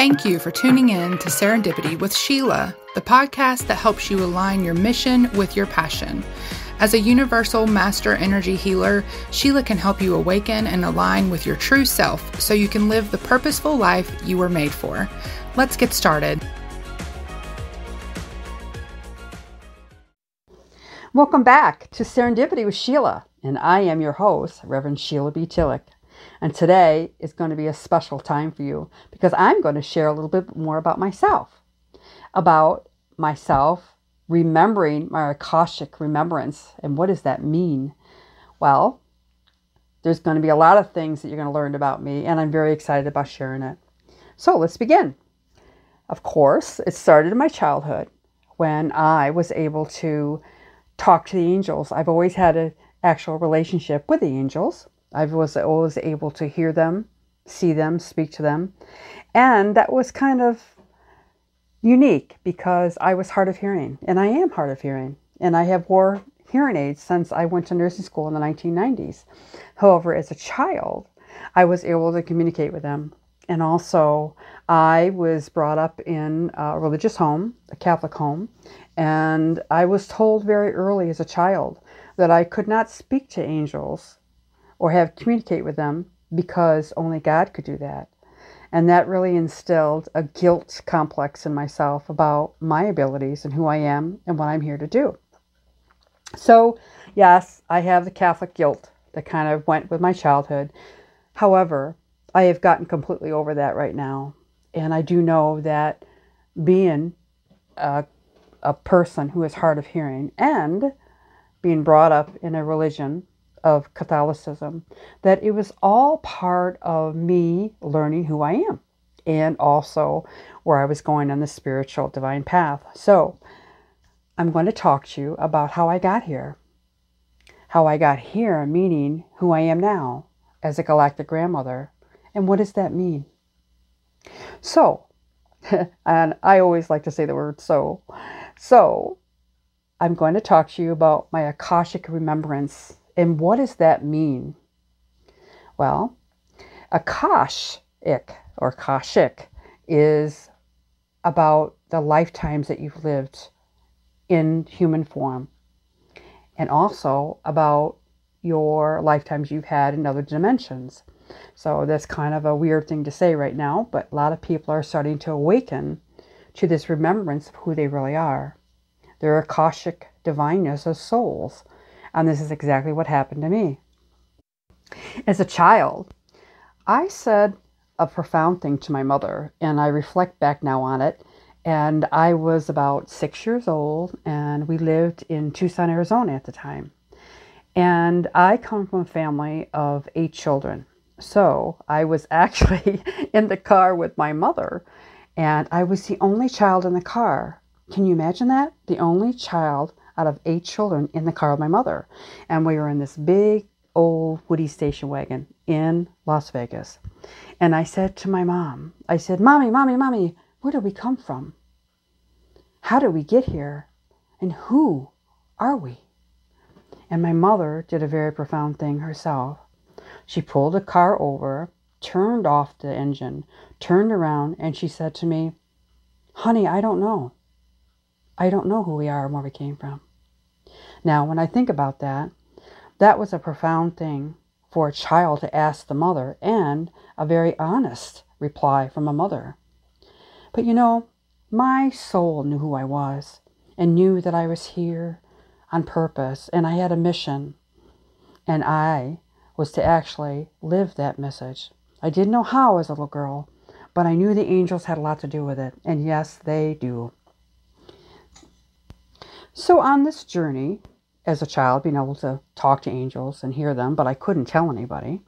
Thank you for tuning in to Serendipity with Sheila, the podcast that helps you align your mission with your passion. As a universal master energy healer, Sheila can help you awaken and align with your true self so you can live the purposeful life you were made for. Let's get started. Welcome back to Serendipity with Sheila, and I am your host, Reverend Sheila B. Tillich. And today is going to be a special time for you because I'm going to share a little bit more about myself, about myself remembering my Akashic remembrance. And what does that mean? Well, there's going to be a lot of things that you're going to learn about me, and I'm very excited about sharing it. So let's begin. Of course, it started in my childhood when I was able to talk to the angels. I've always had an actual relationship with the angels. I was always able to hear them, see them, speak to them. And that was kind of unique because I was hard of hearing, and I am hard of hearing. And I have wore hearing aids since I went to nursing school in the 1990s. However, as a child, I was able to communicate with them. And also, I was brought up in a religious home, a Catholic home, and I was told very early as a child that I could not speak to angels or have communicate with them because only God could do that. And that really instilled a guilt complex in myself about my abilities and who I am and what I'm here to do. So, yes, I have the Catholic guilt that kind of went with my childhood. However, I have gotten completely over that right now. And I do know that being a, a person who is hard of hearing and being brought up in a religion of Catholicism, that it was all part of me learning who I am and also where I was going on the spiritual divine path. So, I'm going to talk to you about how I got here. How I got here, meaning who I am now as a galactic grandmother. And what does that mean? So, and I always like to say the word so. So, I'm going to talk to you about my Akashic remembrance and what does that mean? Well, Akashic or Kashik is about the lifetimes that you've lived in human form and also about your lifetimes you've had in other dimensions. So that's kind of a weird thing to say right now, but a lot of people are starting to awaken to this remembrance of who they really are. Their Akashic divineness as souls. And this is exactly what happened to me. As a child, I said a profound thing to my mother, and I reflect back now on it. And I was about six years old, and we lived in Tucson, Arizona at the time. And I come from a family of eight children. So I was actually in the car with my mother, and I was the only child in the car. Can you imagine that? The only child out of eight children in the car with my mother. And we were in this big old Woody station wagon in Las Vegas. And I said to my mom, I said, Mommy, Mommy, Mommy, where did we come from? How did we get here? And who are we? And my mother did a very profound thing herself. She pulled the car over, turned off the engine, turned around, and she said to me, Honey, I don't know. I don't know who we are and where we came from. Now, when I think about that, that was a profound thing for a child to ask the mother and a very honest reply from a mother. But you know, my soul knew who I was and knew that I was here on purpose and I had a mission. And I was to actually live that message. I didn't know how as a little girl, but I knew the angels had a lot to do with it. And yes, they do. So, on this journey, as a child, being able to talk to angels and hear them, but I couldn't tell anybody,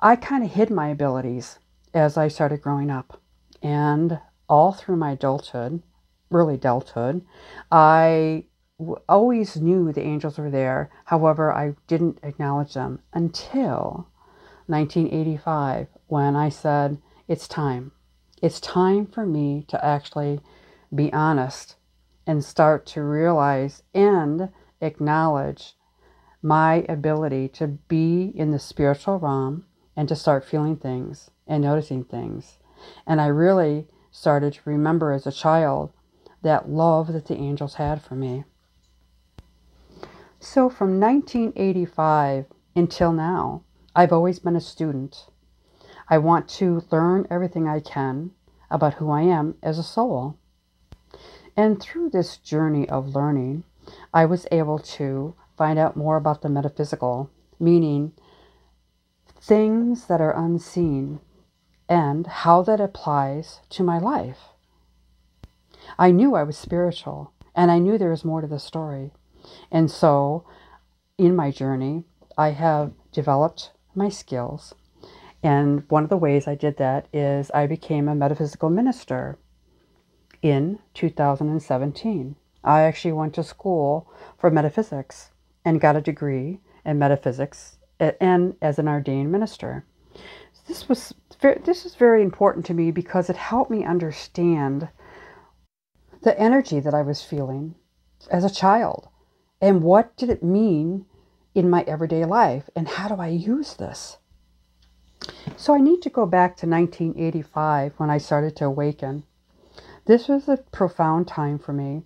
I kind of hid my abilities as I started growing up. And all through my adulthood, early adulthood, I always knew the angels were there. However, I didn't acknowledge them until 1985 when I said, It's time. It's time for me to actually be honest and start to realize and acknowledge my ability to be in the spiritual realm and to start feeling things and noticing things. And I really started to remember as a child that love that the angels had for me. So from 1985 until now, I've always been a student. I want to learn everything I can about who I am as a soul. And through this journey of learning, I was able to find out more about the metaphysical, meaning things that are unseen and how that applies to my life. I knew I was spiritual and I knew there was more to the story. And so, in my journey, I have developed my skills. And one of the ways I did that is I became a metaphysical minister in 2017. I actually went to school for metaphysics and got a degree in metaphysics and as an ordained minister. This was this is very important to me because it helped me understand the energy that I was feeling as a child and what did it mean in my everyday life and how do I use this? So I need to go back to 1985 when I started to awaken. This was a profound time for me.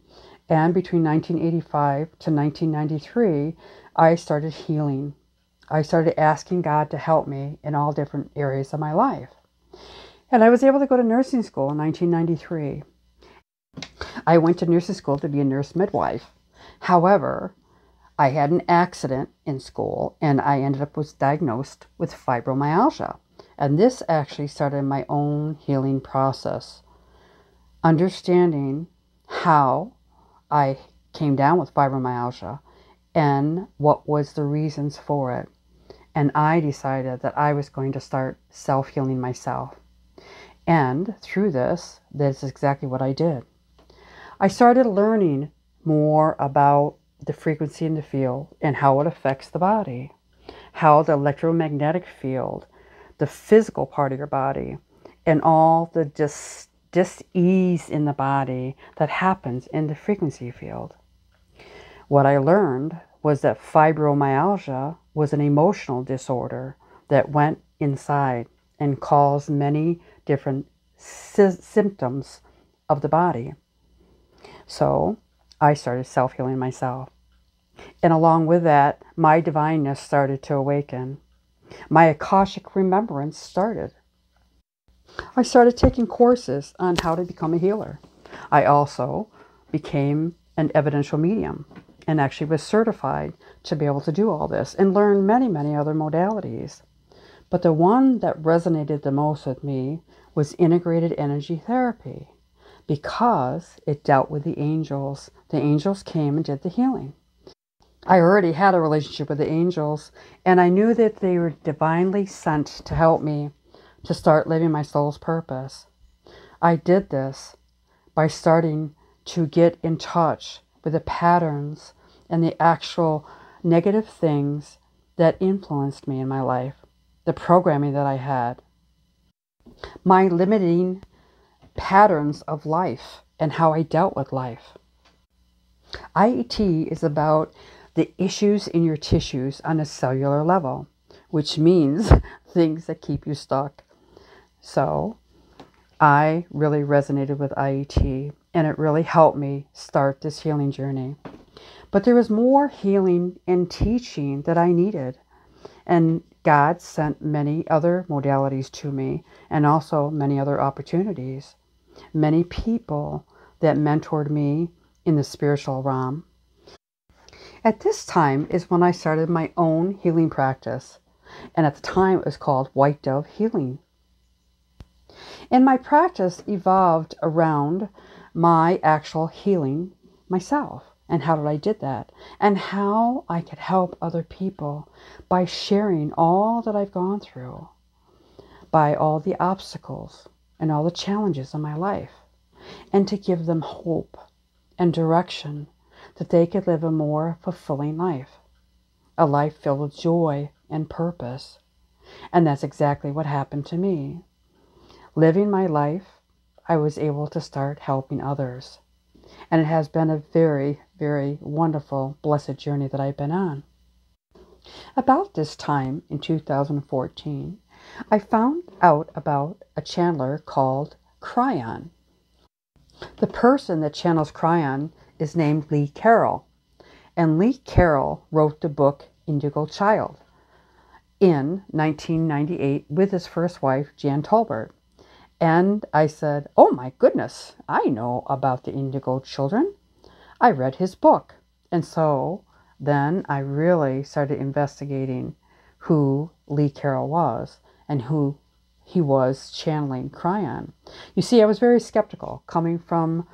And between 1985 to 1993, I started healing. I started asking God to help me in all different areas of my life. And I was able to go to nursing school in 1993. I went to nursing school to be a nurse midwife. However, I had an accident in school and I ended up was diagnosed with fibromyalgia. And this actually started my own healing process. Understanding how I came down with fibromyalgia and what was the reasons for it. And I decided that I was going to start self healing myself. And through this, that's exactly what I did. I started learning more about the frequency in the field and how it affects the body, how the electromagnetic field, the physical part of your body, and all the dis- dis-ease in the body that happens in the frequency field. What I learned was that fibromyalgia was an emotional disorder that went inside and caused many different sy- symptoms of the body. So I started self healing myself. And along with that, my divineness started to awaken. My Akashic remembrance started. I started taking courses on how to become a healer. I also became an evidential medium and actually was certified to be able to do all this and learn many, many other modalities. But the one that resonated the most with me was integrated energy therapy because it dealt with the angels. The angels came and did the healing. I already had a relationship with the angels, and I knew that they were divinely sent to help me to start living my soul's purpose. I did this by starting to get in touch with the patterns and the actual negative things that influenced me in my life, the programming that I had, my limiting patterns of life, and how I dealt with life. IET is about the issues in your tissues on a cellular level, which means things that keep you stuck. So, I really resonated with IET and it really helped me start this healing journey. But there was more healing and teaching that I needed. And God sent many other modalities to me and also many other opportunities. Many people that mentored me in the spiritual realm. At this time is when I started my own healing practice, and at the time it was called White Dove Healing. And my practice evolved around my actual healing myself and how did I did that and how I could help other people by sharing all that I've gone through, by all the obstacles and all the challenges in my life, and to give them hope and direction that they could live a more fulfilling life, a life filled with joy and purpose. And that's exactly what happened to me. Living my life, I was able to start helping others. And it has been a very, very wonderful, blessed journey that I've been on. About this time in 2014, I found out about a channeler called Kryon. The person that channels Kryon is named Lee Carroll, and Lee Carroll wrote the book Indigo Child in 1998 with his first wife, Jan Tober. And I said, Oh my goodness, I know about the Indigo Children. I read his book. And so then I really started investigating who Lee Carroll was and who he was channeling Kryon. You see, I was very skeptical. Coming from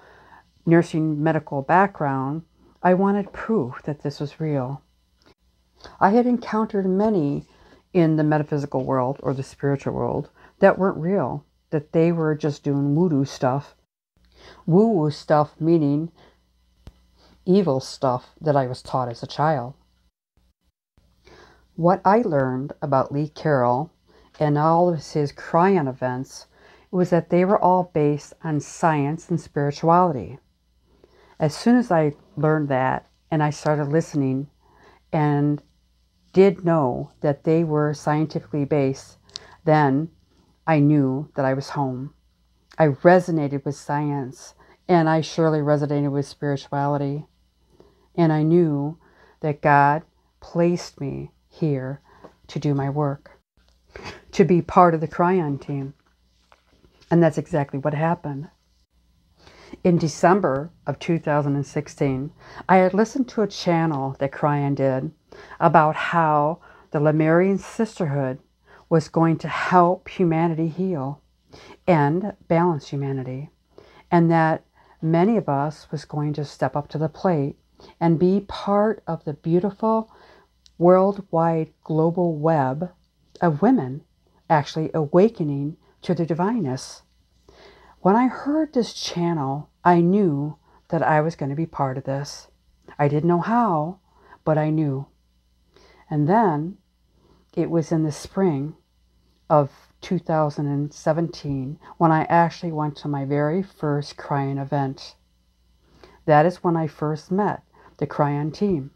nursing medical background, I wanted proof that this was real. I had encountered many in the metaphysical world or the spiritual world that weren't real, that they were just doing voodoo stuff. Woo woo stuff meaning evil stuff that I was taught as a child. What I learned about Lee Carroll and all of his Kryon events was that they were all based on science and spirituality. As soon as I learned that and I started listening and did know that they were scientifically based, then I knew that I was home. I resonated with science and I surely resonated with spirituality. And I knew that God placed me here to do my work, to be part of the Kryon team. And that's exactly what happened. In December of 2016, I had listened to a channel that Kryon did about how the Lemurian Sisterhood was going to help humanity heal and balance humanity, and that many of us was going to step up to the plate and be part of the beautiful worldwide global web of women actually awakening to their divineness. When I heard this channel, I knew that I was going to be part of this. I didn't know how, but I knew. And then it was in the spring of 2017 when I actually went to my very first Kryon event. That is when I first met the Kryon team.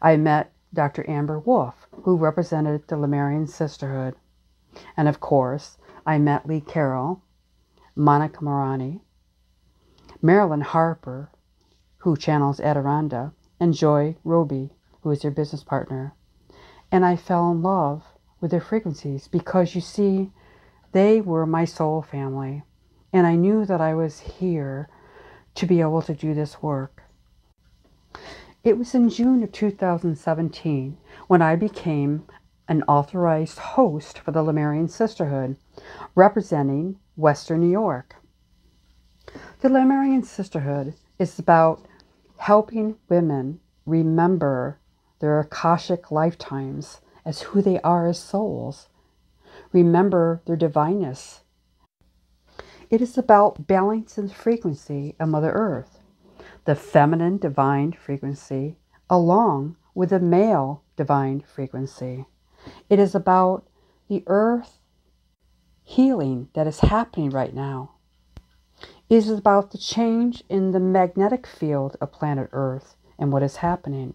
I met Dr. Amber Wolf, who represented the Lemurian Sisterhood. And of course, I met Lee Carroll, Monika Muranyi, Marilyn Harper, who channels Adironnda, and Joy Roby, who is their business partner. And I fell in love with their frequencies because you see, they were my soul family. And I knew that I was here to be able to do this work. It was in June of 2017 when I became an authorized host for the Lemurian Sisterhood, representing Western New York. The Lemurian Sisterhood is about helping women remember their Akashic lifetimes as who they are as souls. Remember their divineness. It is about balancing frequency of Mother Earth, the feminine divine frequency, along with the male divine frequency. It is about the earth healing that is happening right now. It is about the change in the magnetic field of planet Earth and what is happening.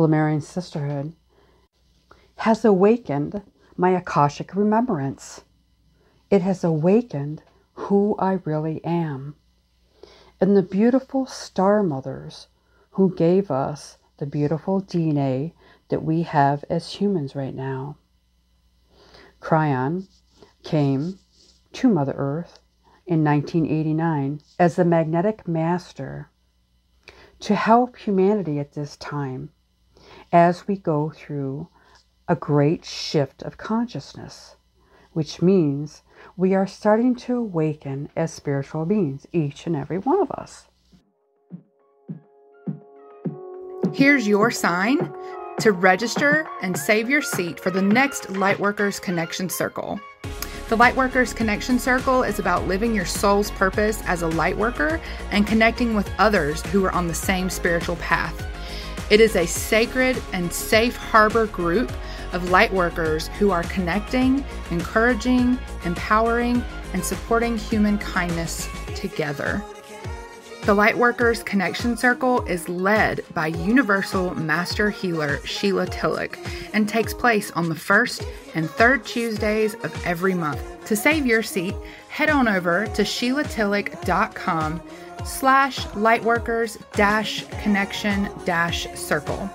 Lemurian Sisterhood, has awakened my Akashic remembrance. It has awakened who I really am. And the beautiful star mothers who gave us the beautiful DNA that we have as humans right now. Kryon came to Mother Earth in 1989 as the magnetic master to help humanity at this time as we go through a great shift of consciousness, which means we are starting to awaken as spiritual beings, each and every one of us. Here's your sign to register and save your seat for the next Lightworkers Connection Circle. The Lightworkers Connection Circle is about living your soul's purpose as a lightworker and connecting with others who are on the same spiritual path. It is a sacred and safe harbor group of lightworkers who are connecting, encouraging, empowering, and supporting human kindness together. The Lightworkers Connection Circle is led by Universal Master Healer Sheila Tillich and takes place on the first and third Tuesdays of every month. To save your seat, head on over to sheilatillich.com slash lightworkers dash connection dash circle.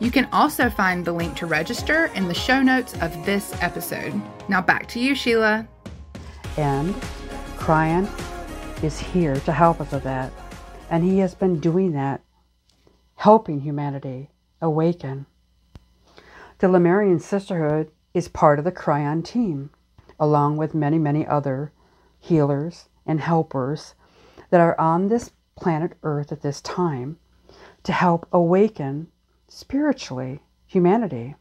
You can also find the link to register in the show notes of this episode. Now back to you, Sheila. And Kryon is here to help us with that. And he has been doing that, helping humanity awaken. The Lemurian Sisterhood is part of the Kryon team, along with many, many other healers and helpers that are on this planet Earth at this time to help awaken spiritually humanity,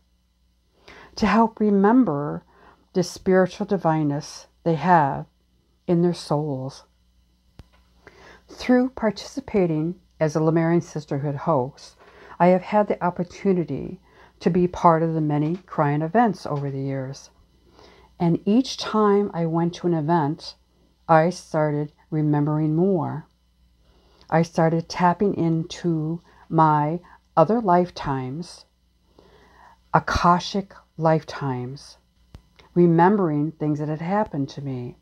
to help remember the spiritual divineness they have in their souls. Through participating as a Lemurian Sisterhood host, I have had the opportunity to be part of the many Kryon events over the years. And each time I went to an event, I started remembering more. I started tapping into my other lifetimes, Akashic lifetimes, remembering things that had happened to me,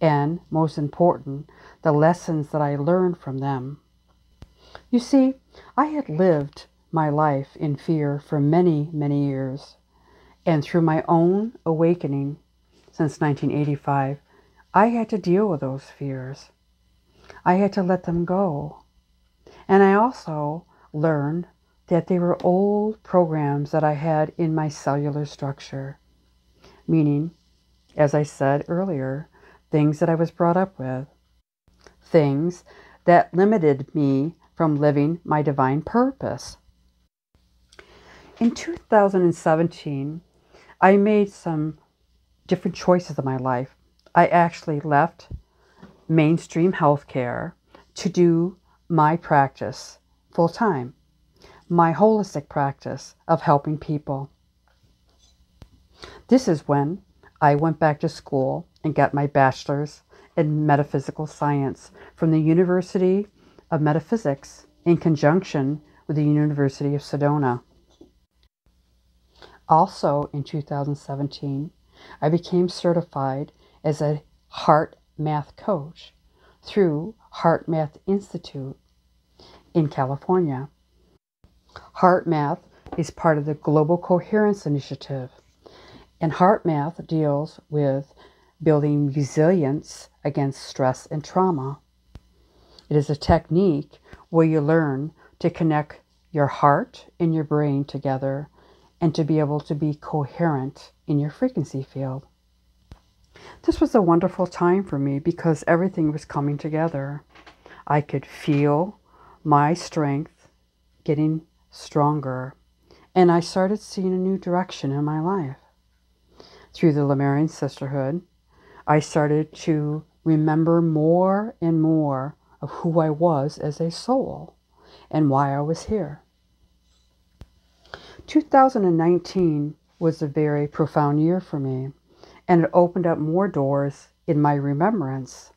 and most important, the lessons that I learned from them. You see, I had lived my life in fear for many, many years, and through my own awakening since 1985, I had to deal with those fears. I had to let them go. And I also learned that they were old programs that I had in my cellular structure, meaning, as I said earlier, things that I was brought up with, things that limited me from living my divine purpose. In 2017, I made some different choices in my life. I actually left mainstream healthcare to do my practice full time, my holistic practice of helping people. This is when I went back to school and got my bachelor's in metaphysical science from the University of Metaphysics in conjunction with the University of Sedona. Also in 2017, I became certified as a Heart Math coach through Heart Math Institute in California. Heart Math is part of the Global Coherence Initiative, and Heart Math deals with building resilience against stress and trauma. It is a technique where you learn to connect your heart and your brain together and to be able to be coherent in your frequency field. This was a wonderful time for me because everything was coming together. I could feel my strength getting stronger, and I started seeing a new direction in my life. Through the Lemurian Sisterhood, I started to remember more and more of who I was as a soul and why I was here. 2019 was a very profound year for me, and it opened up more doors in my remembrance.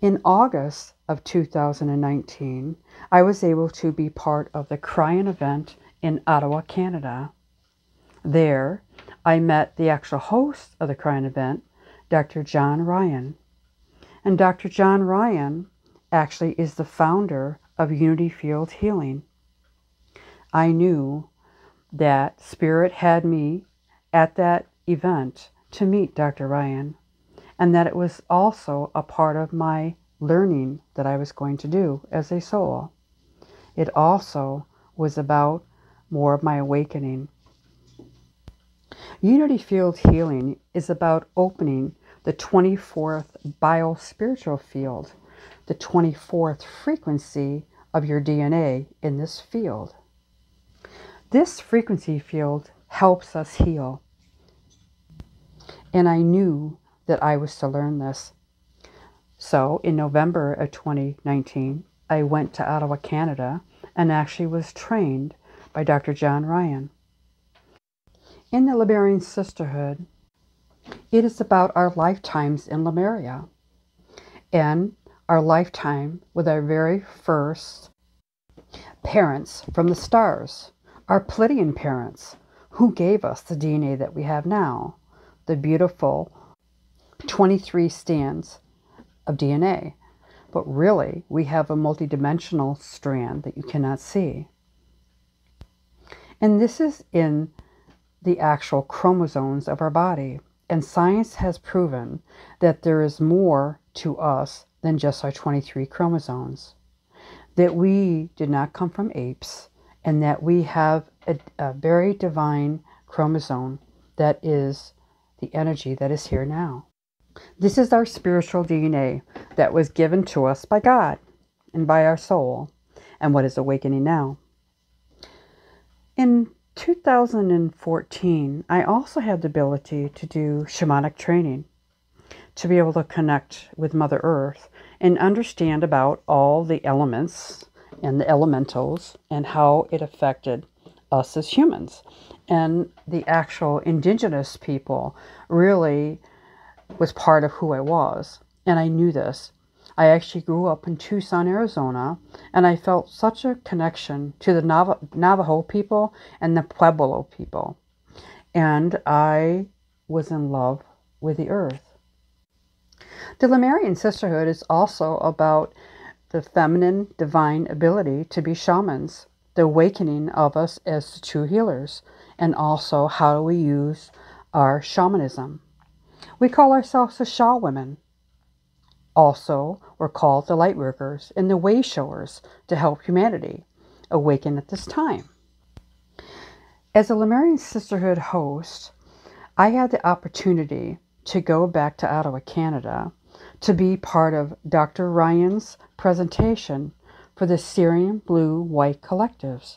In August of 2019, I was able to be part of the Kryon event in Ottawa, Canada. There, I met the actual host of the Kryon event, Dr. John Ryan. And Dr. John Ryan actually is the founder of Unity Field Healing. I knew that Spirit had me at that event to meet Dr. Ryan, and that it was also a part of my learning that I was going to do as a soul. It also was about more of my awakening. Unity Field Healing is about opening the 24th biospiritual field, the 24th frequency of your DNA in this field. This frequency field helps us heal. And I knew that I was to learn this. So in November of 2019, I went to Ottawa, Canada, and actually was trained by Dr. John Ryan. In the Lemurian Sisterhood, it is about our lifetimes in Lemuria and our lifetime with our very first parents from the stars, our Pleiadian parents, who gave us the DNA that we have now, the beautiful 23 strands of DNA. But really, we have a multidimensional strand that you cannot see. And this is in the actual chromosomes of our body. And science has proven that there is more to us than just our 23 chromosomes. That we did not come from apes, and that we have a, a very divine chromosome that is the energy that is here now. This is our spiritual DNA that was given to us by God and by our soul, and what is awakening now. In 2014, I also had the ability to do shamanic training to be able to connect with Mother Earth and understand about all the elements and the elementals and how it affected us as humans. And the actual indigenous people really was part of who I was. And I knew this. I actually grew up in Tucson, Arizona, and I felt such a connection to the Nav- Navajo people and the Pueblo people. And I was in love with the earth. The Lemurian sisterhood is also about the feminine divine ability to be shamans, the awakening of us as true healers, and also how do we use our shamanism. We call ourselves the Shaw women. Also, we're called the light workers and the way showers to help humanity awaken at this time. As a Lemurian Sisterhood host, I had the opportunity to go back to Ottawa, Canada, to be part of Dr. Ryan's presentation for the Sirian Blue White Collectives.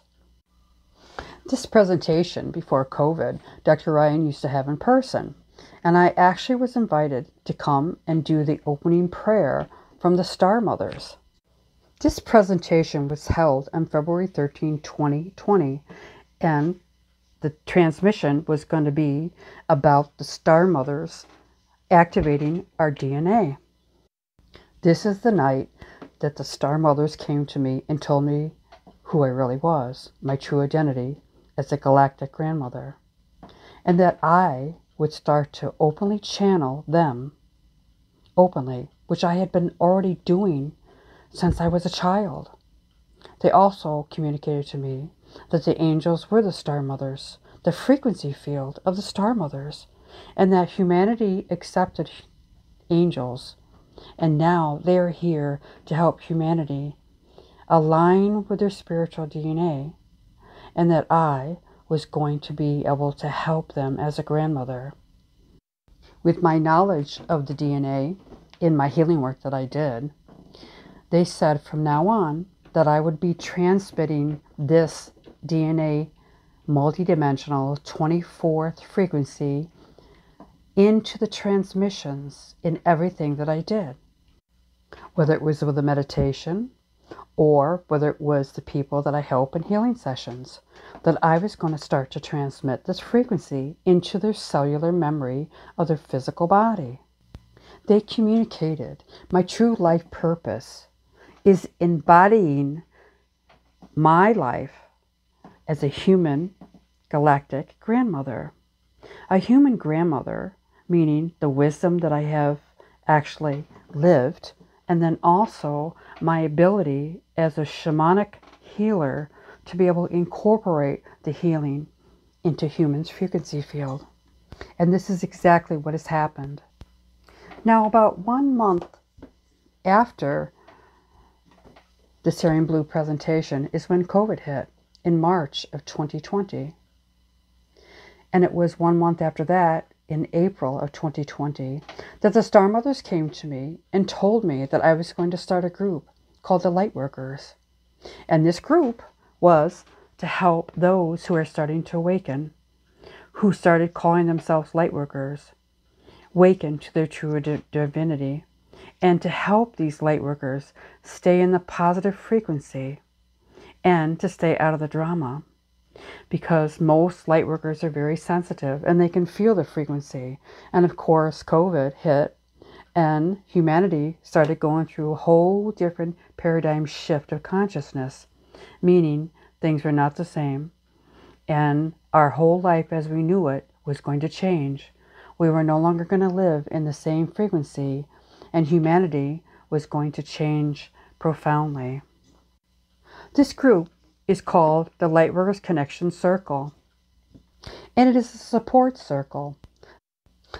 This presentation before COVID, Dr. Ryan used to have in person and I actually was invited to come and do the opening prayer from the Star Mothers. This presentation was held on February 13, 2020, and the transmission was going to be about the Star Mothers activating our DNA. This is the night that the Star Mothers came to me and told me who I really was, my true identity as a galactic grandmother, and that I would start to openly channel them openly, which I had been already doing since I was a child. They also communicated to me that the angels were the star mothers, the frequency field of the star mothers, and that humanity accepted angels, and now they are here to help humanity align with their spiritual DNA, and that I, was going to be able to help them as a grandmother. With my knowledge of the DNA in my healing work that I did, they said from now on that I would be transmitting this DNA multidimensional 24th frequency into the transmissions in everything that I did. Whether it was with a meditation or whether it was the people that I help in healing sessions, that I was going to start to transmit this frequency into their cellular memory of their physical body. They communicated my true life purpose is embodying my life as a human galactic grandmother. A human grandmother, meaning the wisdom that I have actually lived, and then also my ability as a shamanic healer to be able to incorporate the healing into humans' frequency field. And this is exactly what has happened. Now, about one month after the Sirian Blue presentation is when COVID hit in March of 2020. And it was one month after that, in April of 2020, that the Star Mothers came to me and told me that I was going to start a group called the Lightworkers. And this group was to help those who are starting to awaken, who started calling themselves lightworkers, waken to their true divinity, and to help these lightworkers stay in the positive frequency and to stay out of the drama. Because most lightworkers are very sensitive and they can feel the frequency. And of course, COVID hit And humanity started going through a whole different paradigm shift of consciousness, meaning things were not the same. And our whole life as we knew it was going to change. We were no longer going to live in the same frequency, and humanity was going to change profoundly. This group is called the Lightworkers Connection Circle, and it is a support circle,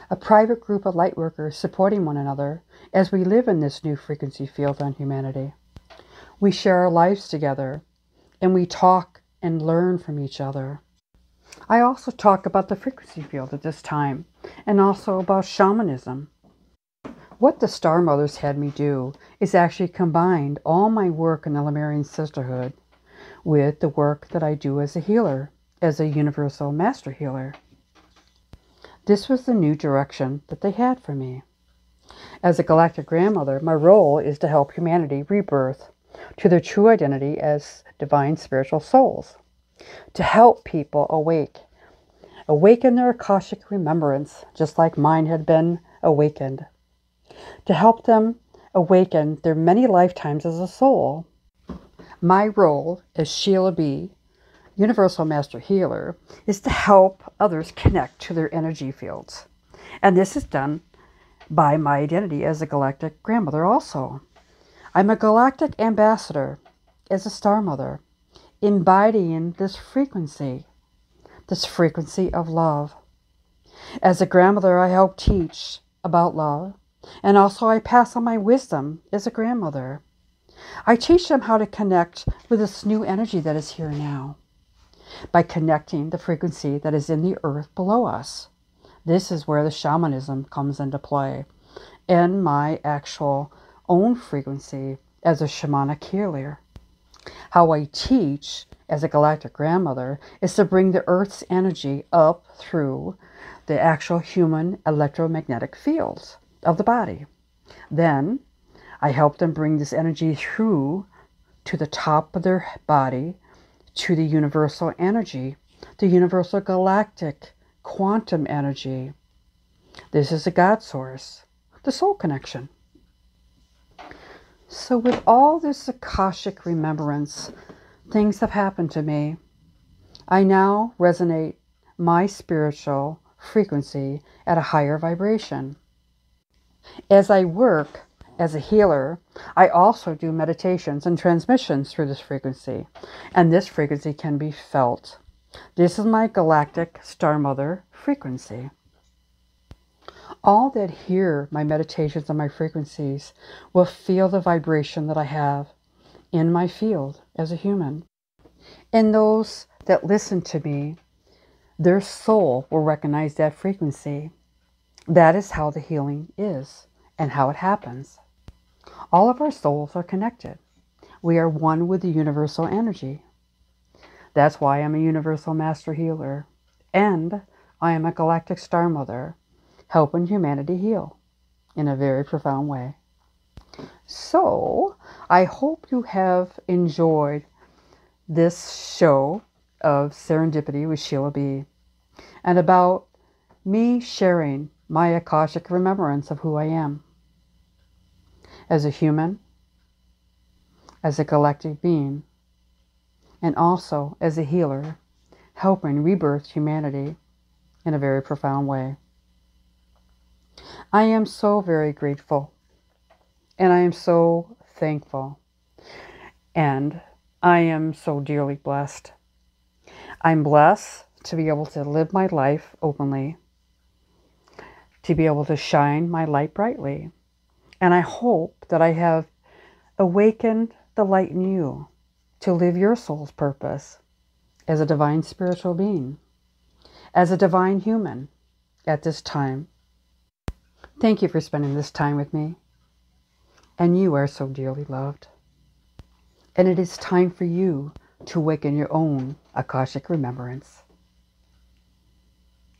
a private group of lightworkers supporting one another as we live in this new frequency field on humanity. We share our lives together, and we talk and learn from each other. I also talk about the frequency field at this time and also about shamanism. What the Star Mothers had me do is actually combined all my work in the Lemurian Sisterhood with the work that I do as a healer, as a universal master healer. This was the new direction that they had for me. As a galactic grandmother, my role is to help humanity rebirth to their true identity as divine spiritual souls, to help people awake, awaken their Akashic remembrance, just like mine had been awakened, to help them awaken their many lifetimes as a soul my role as Sheila B., Universal Master Healer, is to help others connect to their energy fields. And this is done by my identity as a galactic grandmother also. I'm a galactic ambassador as a star mother, embodying this frequency, this frequency of love. As a grandmother, I help teach about love, and also I pass on my wisdom as a grandmother. I teach them how to connect with this new energy that is here now by connecting the frequency that is in the earth below us. This is where the shamanism comes into play and my actual own frequency as a shamanic healer. How I teach as a galactic grandmother is to bring the earth's energy up through the actual human electromagnetic fields of the body. Then I help them bring this energy through to the top of their body to the universal energy, the universal galactic quantum energy. This is a God source, the soul connection. So, with all this Akashic remembrance, things have happened to me. I now resonate my spiritual frequency at a higher vibration. As I work as a healer, I also do meditations and transmissions through this frequency, and this frequency can be felt. This is my galactic star mother frequency. All that hear my meditations and my frequencies will feel the vibration that I have in my field as a human. And those that listen to me, their soul will recognize that frequency. That is how the healing is and how it happens. All of our souls are connected. We are one with the universal energy. That's why I'm a universal master healer. And I am a galactic star mother, helping humanity heal in a very profound way. So, I hope you have enjoyed this show of Serendipity with Sheila B. and about me sharing my Akashic remembrance of who I am as a human, as a galactic being, and also as a healer, helping rebirth humanity in a very profound way. I am so very grateful and I am so thankful and I am so dearly blessed. I'm blessed to be able to live my life openly, to be able to shine my light brightly and I hope that I have awakened the light in you to live your soul's purpose as a divine spiritual being, as a divine human at this time. Thank you for spending this time with me. And you are so dearly loved. And it is time for you to awaken your own Akashic remembrance.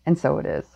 And so it is.